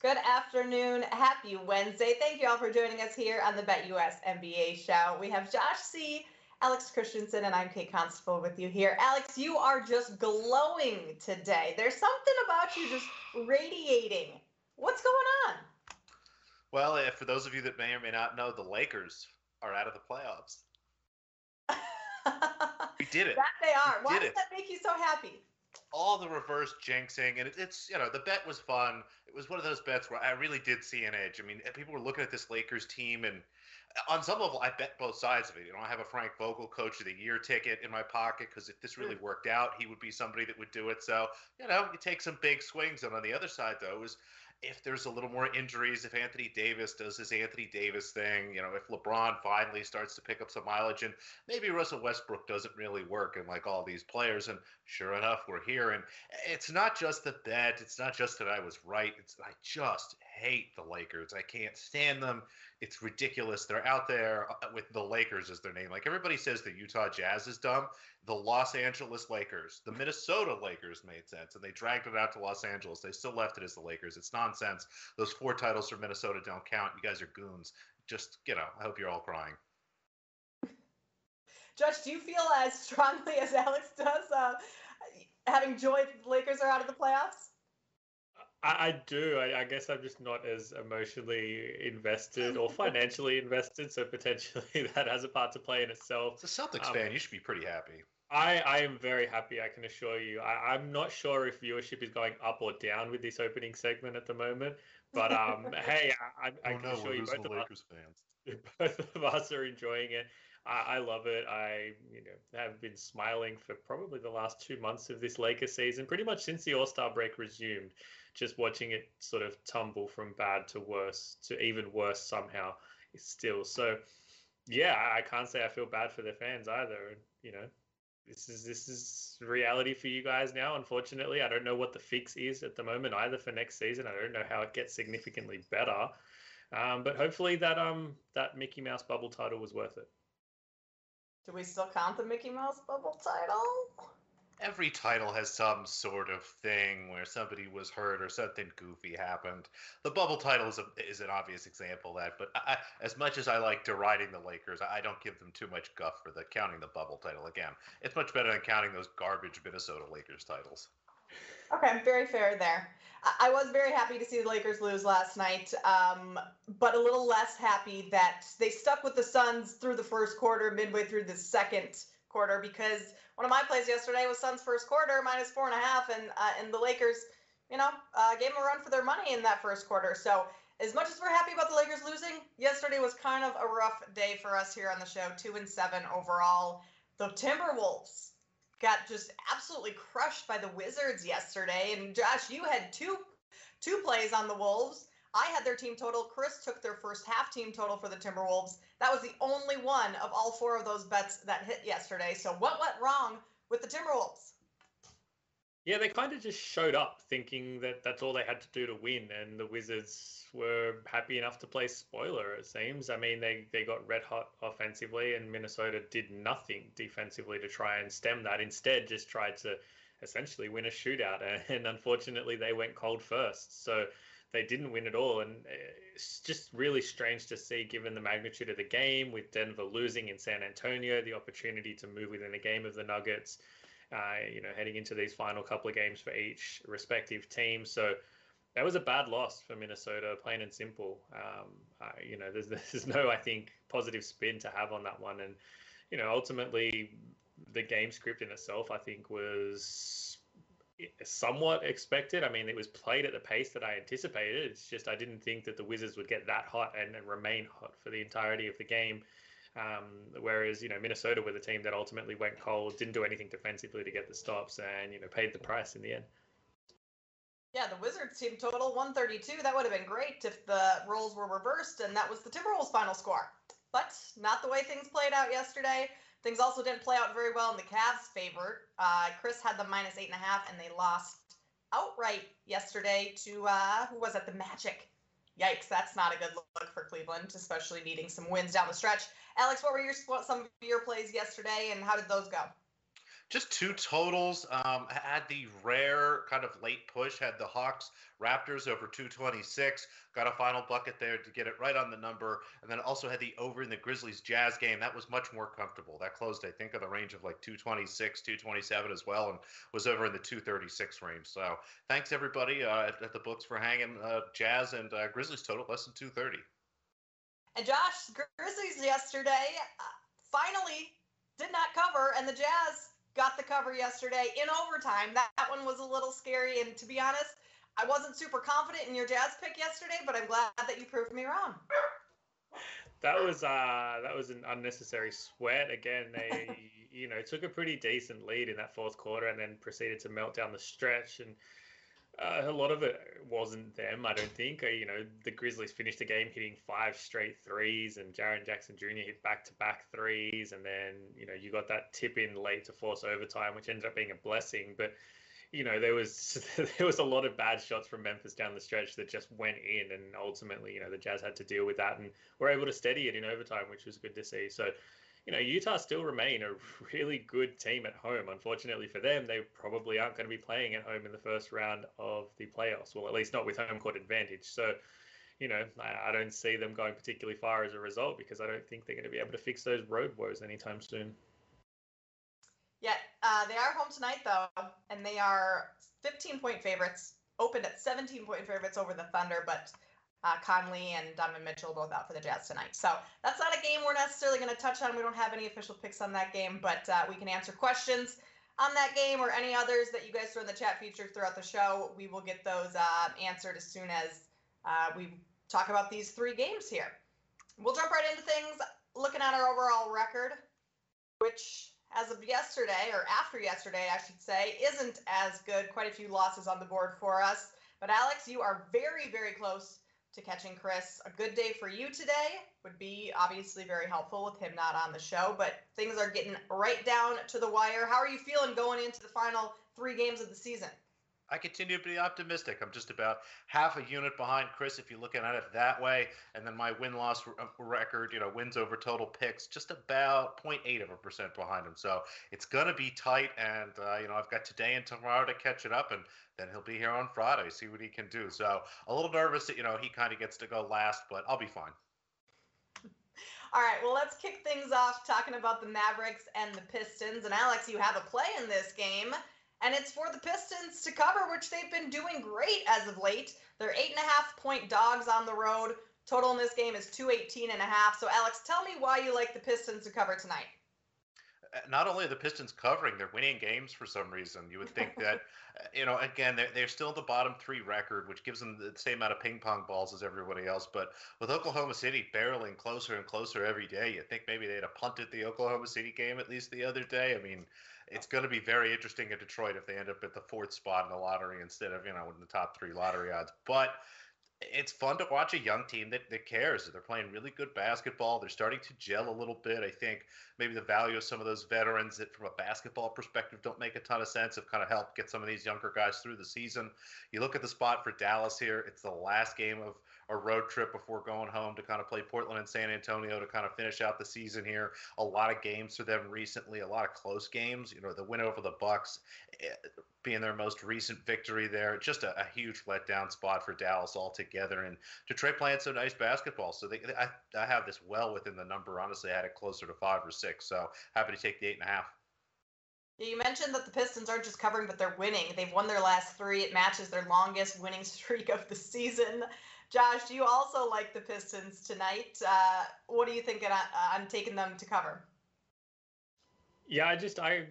Good afternoon. Happy Wednesday. Thank you all for joining us here on the BetUS NBA show. We have Josh C., Alex Christensen, and I'm Kate Constable with you here. Alex, you are just glowing today. There's something about you just radiating. What's going on? Well, for those of you that may or may not know, the Lakers are out of the playoffs. we did it. That they are. We Why does it. that make you so happy? All the reverse jinxing, and it, it's you know the bet was fun. It was one of those bets where I really did see an edge. I mean, people were looking at this Lakers team, and on some level, I bet both sides of it. You know, I have a Frank Vogel Coach of the Year ticket in my pocket because if this really hmm. worked out, he would be somebody that would do it. So you know, you take some big swings, and on the other side, though, it was if there's a little more injuries, if Anthony Davis does his Anthony Davis thing, you know, if LeBron finally starts to pick up some mileage, and maybe Russell Westbrook doesn't really work, and like all these players, and sure enough, we're here. And it's not just the bet, it's not just that I was right. It's I just hate the Lakers. I can't stand them. It's ridiculous. They're out there uh, with the Lakers as their name. Like everybody says, the Utah Jazz is dumb. The Los Angeles Lakers, the Minnesota Lakers made sense, and they dragged it out to Los Angeles. They still left it as the Lakers. It's nonsense. Those four titles for Minnesota don't count. You guys are goons. Just you know, I hope you're all crying. Josh, do you feel as strongly as Alex does, uh, having joy that the Lakers are out of the playoffs? I, I do. I, I, guess I'm just not as emotionally invested or financially invested, so potentially that has a part to play in itself. As a Celtics um, fan, you should be pretty happy. I, I am very happy, I can assure you. I, I'm not sure if viewership is going up or down with this opening segment at the moment, but um, hey, I, I, I oh, can no, assure you both of, Lakers us, fans. both of us are enjoying it. I, I love it. I you know have been smiling for probably the last two months of this Lakers season, pretty much since the All Star break resumed. Just watching it sort of tumble from bad to worse to even worse somehow still. So yeah, I can't say I feel bad for the fans either. You know, this is this is reality for you guys now. Unfortunately, I don't know what the fix is at the moment either for next season. I don't know how it gets significantly better. Um, but hopefully that um that Mickey Mouse bubble title was worth it. Do we still count the Mickey Mouse bubble title? Every title has some sort of thing where somebody was hurt or something goofy happened. The bubble title is, a, is an obvious example of that. But I, as much as I like deriding the Lakers, I don't give them too much guff for the counting the bubble title. Again, it's much better than counting those garbage Minnesota Lakers titles. Okay, I'm very fair there. I was very happy to see the Lakers lose last night, um, but a little less happy that they stuck with the Suns through the first quarter, midway through the second quarter, because one of my plays yesterday was Suns first quarter minus four and a half, and uh, and the Lakers, you know, uh, gave them a run for their money in that first quarter. So as much as we're happy about the Lakers losing, yesterday was kind of a rough day for us here on the show. Two and seven overall. The Timberwolves got just absolutely crushed by the Wizards yesterday. And Josh, you had two two plays on the Wolves. I had their team total. Chris took their first half team total for the Timberwolves. That was the only one of all four of those bets that hit yesterday. So what went wrong with the Timberwolves? Yeah, they kind of just showed up thinking that that's all they had to do to win, and the Wizards were happy enough to play spoiler. It seems. I mean, they they got red hot offensively, and Minnesota did nothing defensively to try and stem that. Instead, just tried to essentially win a shootout, and unfortunately, they went cold first. So they didn't win at all, and it's just really strange to see, given the magnitude of the game, with Denver losing in San Antonio, the opportunity to move within a game of the Nuggets uh, you know, heading into these final couple of games for each respective team. So that was a bad loss for Minnesota, plain and simple. Um, uh, you know, there's there's no, I think, positive spin to have on that one, and you know, ultimately, the game script in itself, I think, was somewhat expected. I mean, it was played at the pace that I anticipated. It's just I didn't think that the Wizards would get that hot and, and remain hot for the entirety of the game. Um, whereas you know Minnesota were the team that ultimately went cold, didn't do anything defensively to get the stops, and you know paid the price in the end. Yeah, the Wizards team total 132. That would have been great if the roles were reversed, and that was the Timberwolves' final score. But not the way things played out yesterday. Things also didn't play out very well in the Cavs' favor. Uh, Chris had the minus eight and a half, and they lost outright yesterday to uh, who was it? The Magic yikes, that's not a good look for Cleveland, especially needing some wins down the stretch. Alex, what were your some of your plays yesterday, and how did those go? Just two totals. Um, had the rare kind of late push, had the Hawks Raptors over 226, got a final bucket there to get it right on the number, and then also had the over in the Grizzlies Jazz game. That was much more comfortable. That closed, I think, in the range of like 226, 227 as well, and was over in the 236 range. So thanks everybody uh, at, at, the books for hanging uh, Jazz and uh, Grizzlies total less than 230. And Josh, Grizzlies yesterday uh, finally did not cover, and the Jazz got the cover yesterday in overtime. That, that one was a little scary. And to be honest, I wasn't super confident in your Jazz pick yesterday, but I'm glad that you proved me wrong. That was uh that was an unnecessary sweat again. They you know took a pretty decent lead in that fourth quarter and then proceeded to melt down the stretch and uh, a lot of it wasn't them, I don't think. Uh, you know, the Grizzlies finished the game hitting five straight threes, and Jaren Jackson Jr. hit back to back threes. And then, you know, you got that tip in late to force overtime, which ended up being a blessing. But, you know, there was there was a lot of bad shots from Memphis down the stretch that just went in, and ultimately, you know, the Jazz had to deal with that and were able to steady it in overtime, which was good to see. So, you know, Utah still remain a really good team at home. Unfortunately for them, they probably aren't going to be playing at home in the first round of the playoffs. Well, at least not with home court advantage. So, you know, I, I don't see them going particularly far as a result because I don't think they're going to be able to fix those road woes anytime soon. Yeah, uh, they are home tonight though, and they are 15 point favorites. Opened at 17 point favorites over the Thunder, but uh, Conley and Donovan Mitchell both out for the Jazz tonight. So that's not a game we're necessarily going to touch on. We don't have any official picks on that game, but uh, we can answer questions on that game or any others that you guys throw in the chat feature throughout the show. We will get those uh, answered as soon as uh, we talk about these three games here. We'll jump right into things. Looking at our overall record, which as of yesterday, or after yesterday, I should say, isn't as good. Quite a few losses on the board for us. But Alex, you are very, very close to catching Chris. A good day for you today would be obviously very helpful with him not on the show, but things are getting right down to the wire. How are you feeling going into the final three games of the season? I continue to be optimistic. I'm just about half a unit behind Chris if you're looking at it that way. And then my win loss uh, record, you know, wins over total picks, just about 0.8 of a percent behind him. So it's going to be tight. And, uh, you know, I've got today and tomorrow to catch it up. And then he'll be here on Friday, see what he can do. So a little nervous that, you know, he kind of gets to go last, but I'll be fine. All right, well, let's kick things off talking about the Mavericks and the Pistons. And Alex, you have a play in this game and it's for the Pistons to cover, which they've been doing great as of late. They're eight and a half point dogs on the road. Total in this game is 218 and a half. So, Alex, tell me why you like the Pistons to cover tonight. Uh, not only are the Pistons covering, they're winning games for some reason. You would think that, uh, you know, again, they're, they're still the bottom three record, which gives them the same amount of ping pong balls as everybody else. But with Oklahoma City barreling closer and closer every day, you think maybe they'd have punted the Oklahoma City game at least the other day. I mean, it's going to be very interesting in Detroit if they end up at the fourth spot in the lottery instead of you know in the top three lottery odds. But it's fun to watch a young team that, that cares. They're playing really good basketball. They're starting to gel a little bit. I think maybe the value of some of those veterans that, from a basketball perspective, don't make a ton of sense have kind of helped get some of these younger guys through the season. You look at the spot for Dallas here, it's the last game of a road trip before going home to kind of play Portland and San Antonio to kind of finish out the season here. A lot of games for them recently, a lot of close games. You know, the win over the Bucks eh, being their most recent victory there. Just a, a huge letdown spot for Dallas altogether. And Detroit playing some nice basketball. So they, I, I have this well within the number. Honestly, I had it closer to five or six. So happy to take the eight and a half. You mentioned that the Pistons aren't just covering, but they're winning. They've won their last three. It matches their longest winning streak of the season. Josh, do you also like the Pistons tonight? Uh, what are you think on, taking them to cover? Yeah, I just I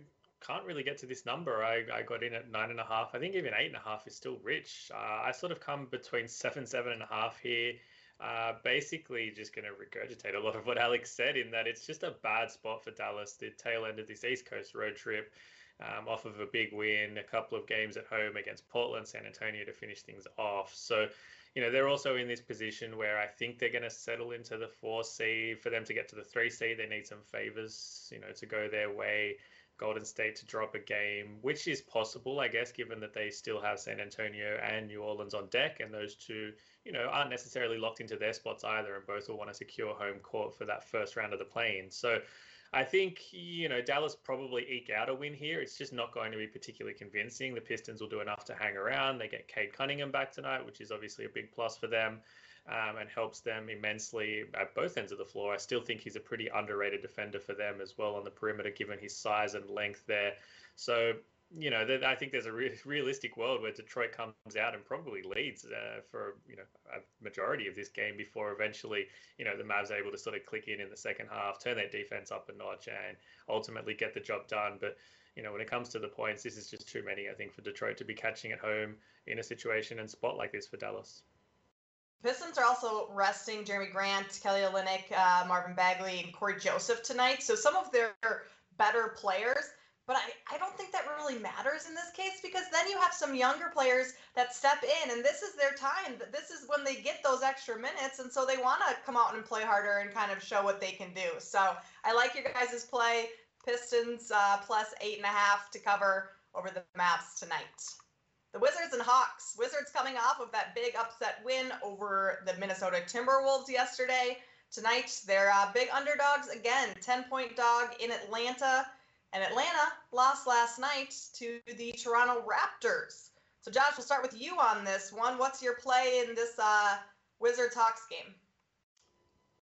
can't really get to this number. I, I got in at nine and a half. I think even eight and a half is still rich. Uh, I sort of come between seven, seven and a half here. Uh, basically, just going to regurgitate a lot of what Alex said in that it's just a bad spot for Dallas. The tail end of this East Coast road trip, um, off of a big win, a couple of games at home against Portland, San Antonio to finish things off. So you know, they're also in this position where I think they're going to settle into the four seed. For them to get to the three seed, they need some favors, you know, to go their way. Golden State to drop a game, which is possible, I guess, given that they still have San Antonio and New Orleans on deck, and those two, you know, aren't necessarily locked into their spots either, and both will want to secure home court for that first round of the play-in. So I think you know Dallas probably eke out a win here. It's just not going to be particularly convincing. The Pistons will do enough to hang around. They get Cade Cunningham back tonight, which is obviously a big plus for them. Um, and helps them immensely at both ends of the floor. I still think he's a pretty underrated defender for them as well on the perimeter, given his size and length there. So you know, I think there's a re- realistic world where Detroit comes out and probably leads uh, for you know a majority of this game before eventually you know the Mavs are able to sort of click in in the second half, turn their defense up a notch, and ultimately get the job done. But you know, when it comes to the points, this is just too many. I think for Detroit to be catching at home in a situation and spot like this for Dallas. Pistons are also resting Jerami Grant, Kelly Olynyk, uh, Marvin Bagley, and Cory Joseph tonight. So some of their better players but I, I don't think that really matters in this case because then you have some younger players that step in and this is their time. This is when they get those extra minutes. And so they want to come out and play harder and kind of show what they can do. So I like your guys' play. Pistons uh, plus eight and a half to cover over the Mavs tonight. The Wizards and Hawks. Wizards coming off of that big upset win over the Minnesota Timberwolves yesterday. Tonight, they're uh, big underdogs again, 10 point dog in Atlanta. And Atlanta lost last night to the Toronto Raptors. So, Josh, we'll start with you on this one. What's your play in this uh, Wizards Hawks game?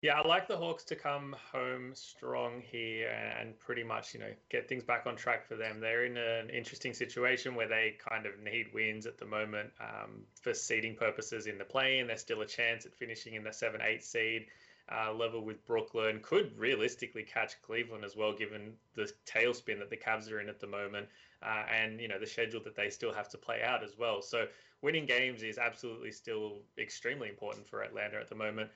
Yeah, I like the Hawks to come home strong here and pretty much, you know, get things back on track for them. They're in an interesting situation where they kind of need wins at the moment um, for seeding purposes in the play, and there's still a chance at finishing in the 7 8 seed uh, level with Brooklyn. Could realistically catch Cleveland as well, given the tailspin that the Cavs are in at the moment, uh, and you know the schedule that they still have to play out as well. So winning games is absolutely still extremely important for Atlanta at the moment.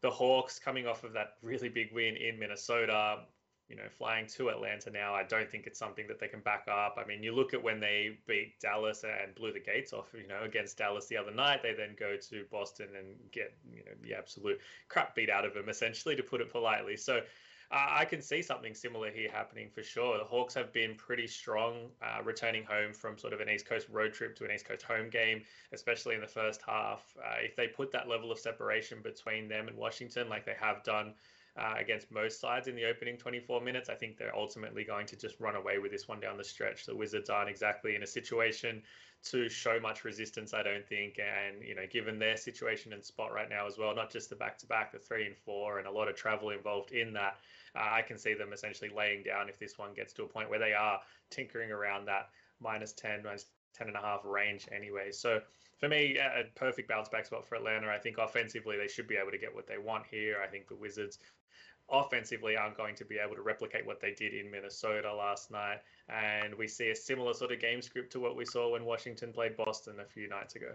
The Hawks coming off of that really big win in Minnesota, you know, flying to Atlanta now, I don't think it's something that they can back up. I mean, you look at when they beat Dallas and blew the gates off, you know, against Dallas the other night, they then go to Boston and get, you know, the absolute crap beat out of them, essentially, to put it politely. So uh, I can see something similar here happening for sure. The Hawks have been pretty strong uh, returning home from sort of an East Coast road trip to an East Coast home game, especially in the first half. Uh, if they put that level of separation between them and Washington, like they have done uh, against most sides in the opening 24 minutes. I think they're ultimately going to just run away with this one down the stretch. The Wizards aren't exactly in a situation to show much resistance, I don't think. And, you know, given their situation and spot right now as well, not just the back to back, the three and four, and a lot of travel involved in that, uh, I can see them essentially laying down if this one gets to a point where they are tinkering around that minus 10, minus 10 and a half range anyway. So, for me, a perfect bounce back spot for Atlanta. I think offensively they should be able to get what they want here. I think the Wizards offensively aren't going to be able to replicate what they did in Minnesota last night. And we see a similar sort of game script to what we saw when Washington played Boston a few nights ago.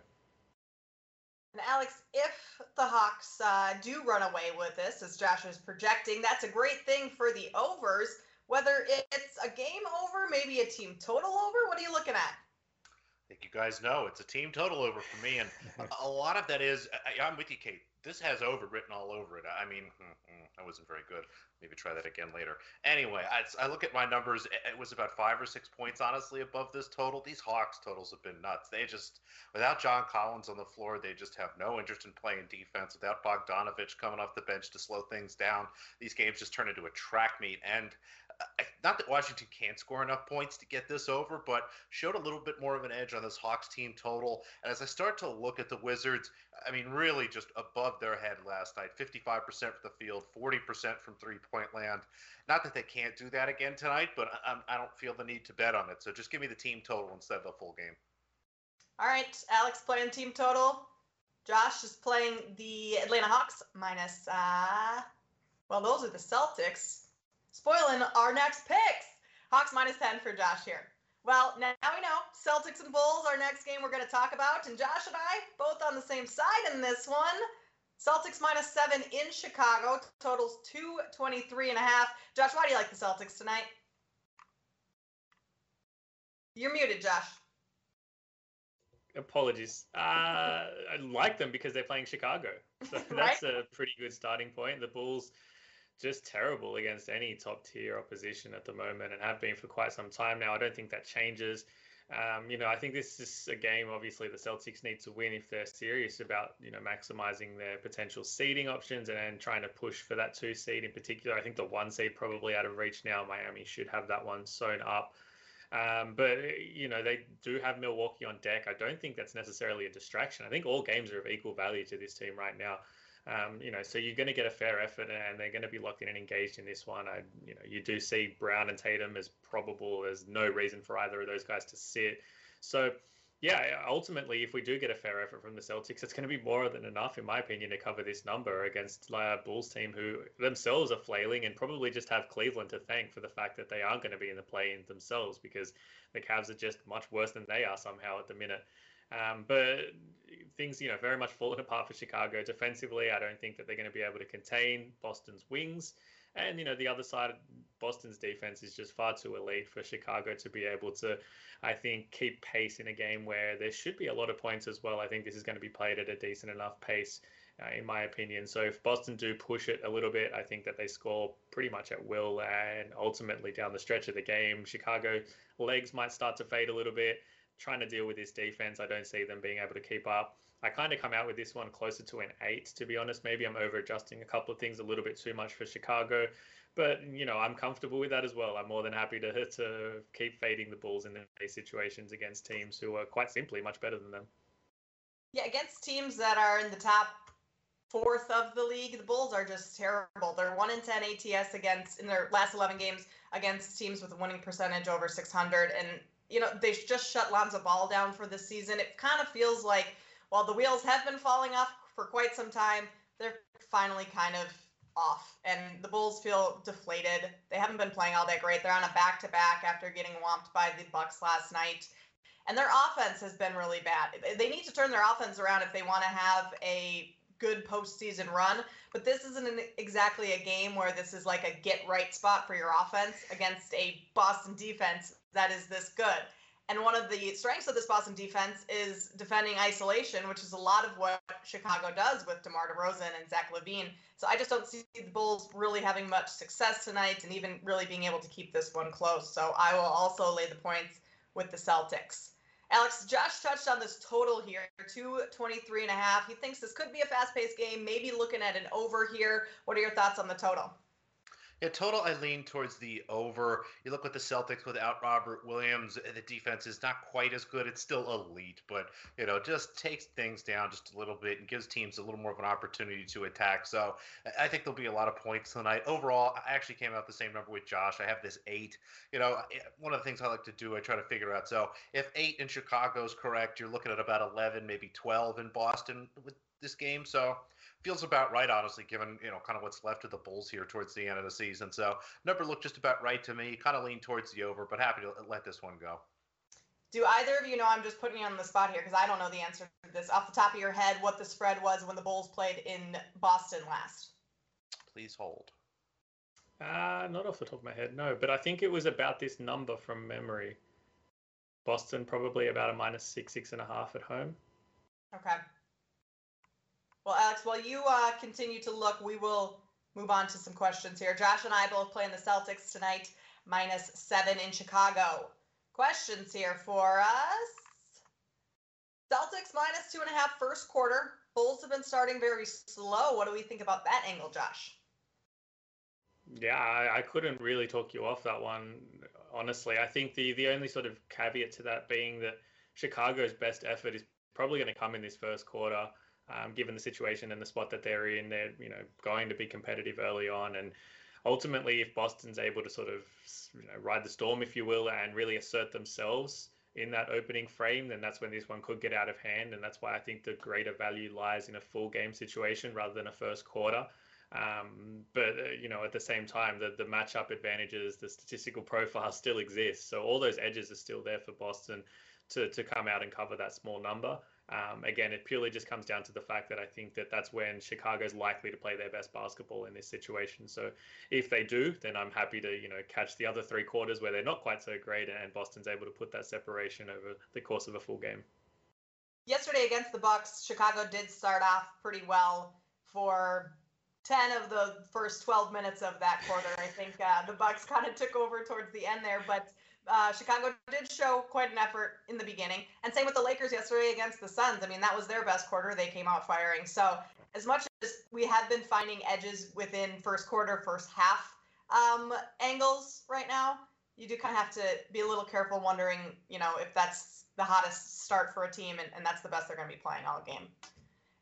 And Alex, if the Hawks uh, do run away with this, as Josh is projecting, that's a great thing for the overs. Whether it's a game over, maybe a team total over, what are you looking at? I think you guys know it's a team total over for me, and a lot of that is I, am with you, Kate. This has over written all over it. I mean, hmm, hmm, wasn't very good. Maybe try that again later. Anyway, I, I look at my numbers. It was about five or six points, honestly, above this total. These Hawks totals have been nuts. They just, without John Collins on the floor, they just have no interest in playing defense. Without Bogdanovich coming off the bench to slow things down, these games just turn into a track meet. And not that Washington can't score enough points to get this over, but showed a little bit more of an edge on this Hawks team total. And as I start to look at the Wizards, I mean, really just above their head last night 55% from the field, 40% from three point land. Not that they can't do that again tonight, but I, I don't feel the need to bet on it. So just give me the team total instead of the full game. All right, Alex playing team total. Josh is playing the Atlanta Hawks minus, uh, well, those are the Celtics spoiling our next picks. Hawks minus 10 for Josh here. Well, now we know Celtics and Bulls, our next game we're going to talk about. And Josh and I both on the same side in this one. Celtics minus seven in Chicago, totals 223 and a half. Josh, why do you like the Celtics tonight? You're muted, Josh. Apologies. Uh, I like them because they're playing Chicago. So that's a pretty good starting point. The Bulls just terrible against any top tier opposition at the moment and have been for quite some time now. I don't think that changes. Um, you know, I think this is a game. Obviously, the Celtics need to win if they're serious about you know maximizing their potential seeding options and, and trying to push for that two seed in particular. I think the one seed probably out of reach now. Miami should have that one sewn up. Um, but you know they do have Milwaukee on deck. I don't think that's necessarily a distraction. I think all games are of equal value to this team right now. Um, you know, so you're going to get a fair effort, and they're going to be locked in and engaged in this one. I, you know, you do see Brown and Tatum as probable. There's no reason for either of those guys to sit. So, yeah, ultimately, if we do get a fair effort from the Celtics, it's going to be more than enough, in my opinion, to cover this number against like a Bulls team who themselves are flailing and probably just have Cleveland to thank for the fact that they aren't going to be in the play-in themselves because the Cavs are just much worse than they are somehow at the minute. Um, but things, you know, very much falling apart for Chicago defensively. I don't think that they're going to be able to contain Boston's wings. And, you know, the other side, of Boston's defense is just far too elite for Chicago to be able to, I think, keep pace in a game where there should be a lot of points as well. I think this is going to be played at a decent enough pace, uh, in my opinion. So if Boston do push it a little bit, I think that they score pretty much at will. And ultimately, down the stretch of the game, Chicago legs might start to fade a little bit trying to deal with this defense. I don't see them being able to keep up. I kind of come out with this one closer to an eight, to be honest. Maybe I'm over adjusting a couple of things a little bit too much for Chicago, but you know I'm comfortable with that as well. I'm more than happy to to keep fading the Bulls in these situations against teams who are quite simply much better than them. Yeah, against teams that are in the top fourth of the league, the Bulls are just terrible. They're one in ten ATS against in their last 11 games against teams with a winning percentage over 600, and you know, they just shut Lonzo Ball down for this season. It kind of feels like while the wheels have been falling off for quite some time, they're finally kind of off. And the Bulls feel deflated. They haven't been playing all that great. They're on a back to back after getting whomped by the Bucks last night. And their offense has been really bad. They need to turn their offense around if they want to have a good postseason run. But this isn't exactly a game where this is like a get right spot for your offense against a Boston defense that is this good. And one of the strengths of this Boston defense is defending isolation, which is a lot of what Chicago does with DeMar DeRozan and Zach LaVine. So I just don't see the Bulls really having much success tonight and even really being able to keep this one close. So I will also lay the points with the Celtics. Alex, Josh touched on this total here, 223 and a half. He thinks this could be a fast-paced game, maybe looking at an over here. What are your thoughts on the total? Yeah, total, I lean towards the over. You look at the Celtics without Robert Williams, the defense is not quite as good. It's still elite, but you know, just takes things down just a little bit and gives teams a little more of an opportunity to attack. So I think there'll be a lot of points tonight. Overall, I actually came out the same number with Josh. I have this eight. You know, one of the things I like to do, I try to figure out. So if eight in Chicago is correct, you're looking at about 11, maybe 12 in Boston with this game. So feels about right, honestly, given you know kind of what's left of the Bulls here towards the end of the season. So number looked just about right to me. Kind of lean towards the over, but happy to let this one go. Do either of you know? I'm just putting you on the spot here because I don't know the answer to this off the top of your head. What the spread was when the Bulls played in Boston last? Please hold. Uh, not off the top of my head, no. But I think it was about this number from memory. Boston probably about a minus six, six and a half at home. Okay. Well, Alex, while you uh, continue to look, we will move on to some questions here. Josh and I both play in the Celtics tonight, minus seven in Chicago. Questions here for us. Celtics minus two and a half first quarter. Bulls have been starting very slow. What do we think about that angle, Josh? Yeah, I, I couldn't really talk you off that one, honestly. I think the, the only sort of caveat to that being that Chicago's best effort is probably going to come in this first quarter um, given the situation and the spot that they're in. They're you know going to be competitive early on, and ultimately, if Boston's able to sort of you know ride the storm, if you will, and really assert themselves in that opening frame, then that's when this one could get out of hand, and that's why I think the greater value lies in a full game situation rather than a first quarter. Um, but uh, you know, at the same time, the the matchup advantages, the statistical profile still exists. So all those edges are still there for Boston to to come out and cover that small number. Um, again, it purely just comes down to the fact that I think that that's when Chicago's likely to play their best basketball in this situation. So if they do, then I'm happy to you know catch the other three quarters where they're not quite so great, and Boston's able to put that separation over the course of a full game. Yesterday against the Bucks, Chicago did start off pretty well for 10 of the first 12 minutes of that quarter. I think uh, the Bucks kind of took over towards the end there, but Uh, Chicago did show quite an effort in the beginning, and same with the Lakers yesterday against the Suns. I mean, that was their best quarter. They came out firing. So, as much as we have been finding edges within first quarter, first half um, angles right now, you do kind of have to be a little careful, wondering, you know, if that's the hottest start for a team, and, and that's the best they're going to be playing all game.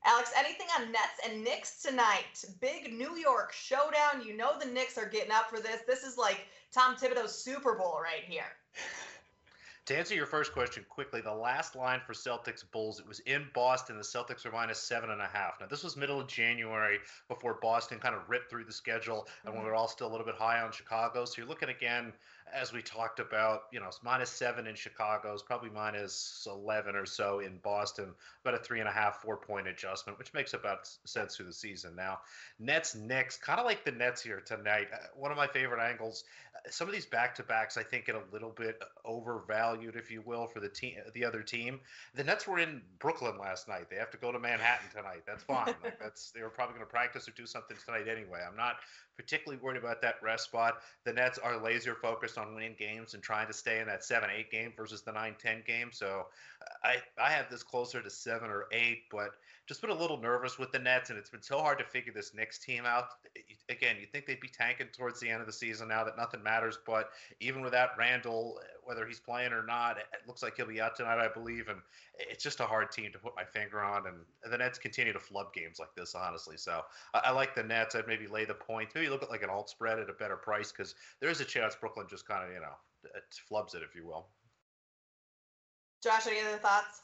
Alex, anything on Nets and Knicks tonight? Big New York showdown. You know the Knicks are getting up for this. This is like Tom Thibodeau's Super Bowl right here. To answer your first question quickly, the last line for Celtics Bulls, it was in Boston. The Celtics were minus seven and a half. Now, this was middle of January before Boston kind of ripped through the schedule, and mm-hmm. we were all still a little bit high on Chicago. So you're looking again as we talked about, you know, it's minus seven in Chicago, it's probably minus 11 or so in Boston, about a three and a half, four point adjustment, which makes about sense through the season. Now, Nets next, kind of like the Nets here tonight. Uh, one of my favorite angles. Uh, some of these back to backs, I think, get a little bit overvalued, if you will, for the team, the other team. The Nets were in Brooklyn last night. They have to go to Manhattan tonight. That's fine. like that's they were probably going to practice or do something tonight anyway. I'm not particularly worried about that rest spot. The Nets are laser focused on winning games and trying to stay in that 7 8 game versus the 9 10 game. So I, I have this closer to 7 or 8, but just been a little nervous with the Nets, and it's been so hard to figure this Knicks team out. Again, you think they'd be tanking towards the end of the season now that nothing matters, but even without Randle, whether he's playing or not, it looks like he'll be out tonight, I believe, and it's just a hard team to put my finger on. And the Nets continue to flub games like this, honestly. So I, I like the Nets. I'd maybe lay the point, maybe look at like an alt spread at a better price because there is a chance Brooklyn just kind of you know flubs it, if you will. Josh, any other thoughts?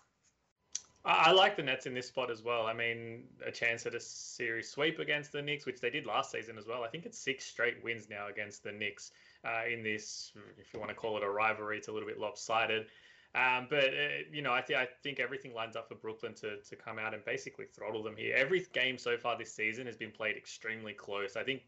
I like the Nets in this spot as well. I mean, a chance at a series sweep against the Knicks, which they did last season as well. I think it's six straight wins now against the Knicks uh, in this, if you want to call it a rivalry. It's a little bit lopsided. Um, but uh, you know, I, th- I think everything lines up for Brooklyn to to come out and basically throttle them here. Every game so far this season has been played extremely close. I think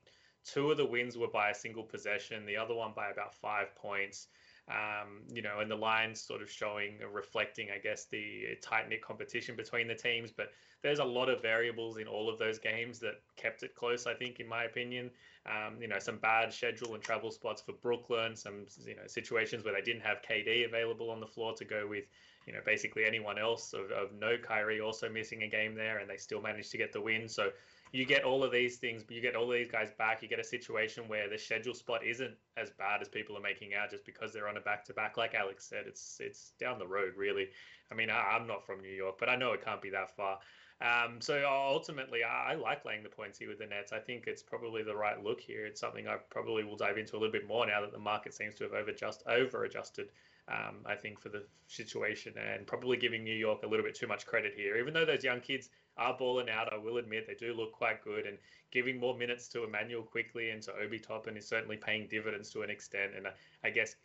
two of the wins were by a single possession, the other one by about five points. Um, you know, and the lines sort of showing, reflecting, I guess, the tight knit competition between the teams. But there's a lot of variables in all of those games that kept it close, I think, in my opinion. Um, you know, some bad schedule and travel spots for Brooklyn, some, you know, situations where they didn't have KD available on the floor to go with, you know, basically anyone else of, of no Kyrie also missing a game there, and they still managed to get the win. So, you get all of these things, but you get all these guys back. You get a situation where the schedule spot isn't as bad as people are making out just because they're on a back to back. Like Alex said, it's it's down the road, really. I mean, I, am not from New York, but I know it can't be that far. Um, so ultimately, I, I, like laying the points here with the Nets. I think it's probably the right look here. It's something I probably will dive into a little bit more now that the market seems to have over adjust over adjusted. Um, I think for the situation and probably giving New York a little bit too much credit here, even though those young kids are balling out. I will admit they do look quite good, and giving more minutes to Immanuel Quickley and to Obi Toppin is certainly paying dividends to an extent. And uh, I guess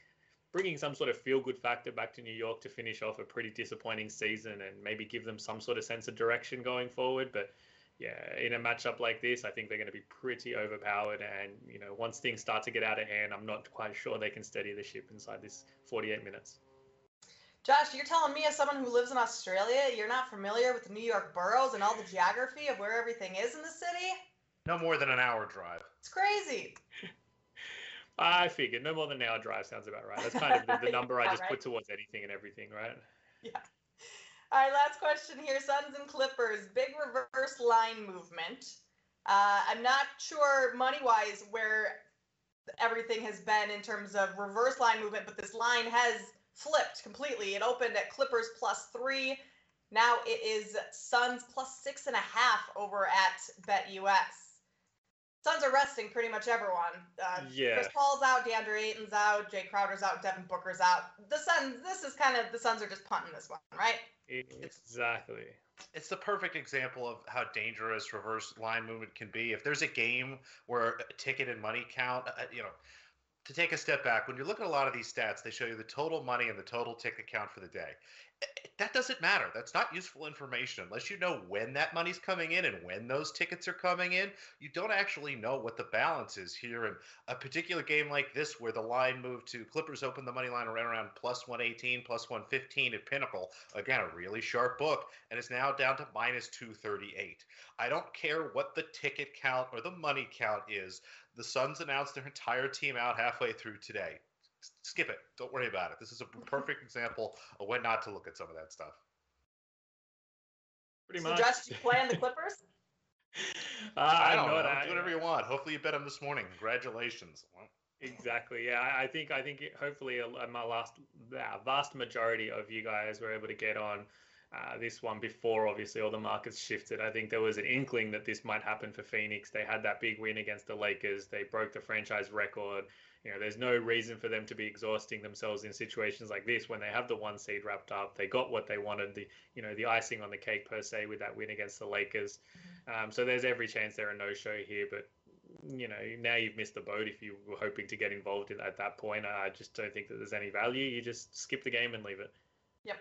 bringing some sort of feel good factor back to New York to finish off a pretty disappointing season and maybe give them some sort of sense of direction going forward. But yeah, in a matchup like this, I think they're going to be pretty overpowered. And, you know, once things start to get out of hand, I'm not quite sure they can steady the ship inside this 48 minutes. Josh, you're telling me as someone who lives in Australia, you're not familiar with the New York boroughs and all the geography of where everything is in the city? No more than an hour drive. It's crazy. I figured no more than an hour drive sounds about right. That's kind of the, the number I just right? put towards anything and everything, right? Yeah. All right, last question here. Suns and Clippers, big reverse line movement. Uh, I'm not sure money wise where everything has been in terms of reverse line movement, but this line has flipped completely. It opened at Clippers plus three. Now it is Suns plus six and a half over at BetUS. Suns are resting pretty much everyone. Uh, yeah. Chris Paul's out, DeAndre Ayton's out, Jae Crowder's out, Devin Booker's out. The Suns, this is kind of the Suns are just punting this one, right? Exactly. It's the perfect example of how dangerous reverse line movement can be. If there's a game where ticket and money count, uh, you know, to take a step back, when you look at a lot of these stats, they show you the total money and the total ticket count for the day. That doesn't matter. That's not useful information unless you know when that money's coming in and when those tickets are coming in. You don't actually know what the balance is here. In a particular game like this, where the line moved to Clippers open the money line around around plus 118, plus 115 at Pinnacle. Again, a really sharp book, and it's now down to minus 238. I don't care what the ticket count or the money count is. The Suns announced their entire team out halfway through today. Skip it. Don't worry about it. This is a perfect example of when not to look at some of that stuff. Pretty so much. Josh, you play on the Clippers? Uh, I don't I'm know. not, Do whatever you want. Hopefully, you bet them this morning. Congratulations. Exactly. Yeah, I I think I think hopefully a, a- my last yeah, vast majority of you guys were able to get on uh, this one before obviously all the markets shifted. I think there was an inkling that this might happen for Phoenix. They had that big win against the Lakers. They broke the franchise record. You know, there's no reason for them to be exhausting themselves in situations like this when they have the one seed wrapped up. They got what they wanted. The you know the icing on the cake per se with that win against the Lakers. Um, so there's every chance they're a no show here, but you know, now you've missed the boat if you were hoping to get involved in at that point. I just don't think that there's any value. You just skip the game and leave it. Yep.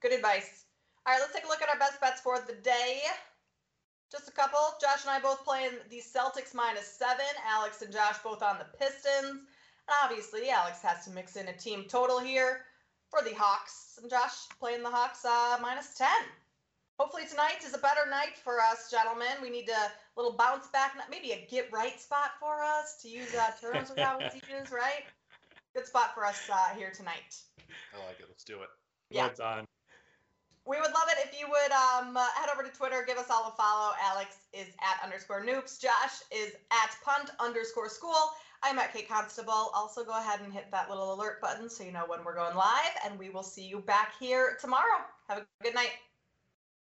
Good advice. All right, let's take a look at our best bets for the day. Just a couple. Josh and I both playing the Celtics minus seven. Alex and Josh both on the Pistons. And obviously, Alex has to mix in a team total here for the Hawks. And Josh playing the Hawks uh, minus 10. Hopefully tonight is a better night for us, gentlemen. We need a little bounce back, maybe a get right spot for us to use uh, terms we always use, right? Good spot for us uh, here tonight. I like it. Let's do it. Yeah. Well done. We would love it if you would um, head over to Twitter, give us all a follow. Alex is at underscore noops. Josh is at punt underscore school. I'm at Kate Constable. Also, go ahead and hit that little alert button so you know when we're going live. And we will see you back here tomorrow. Have a good night.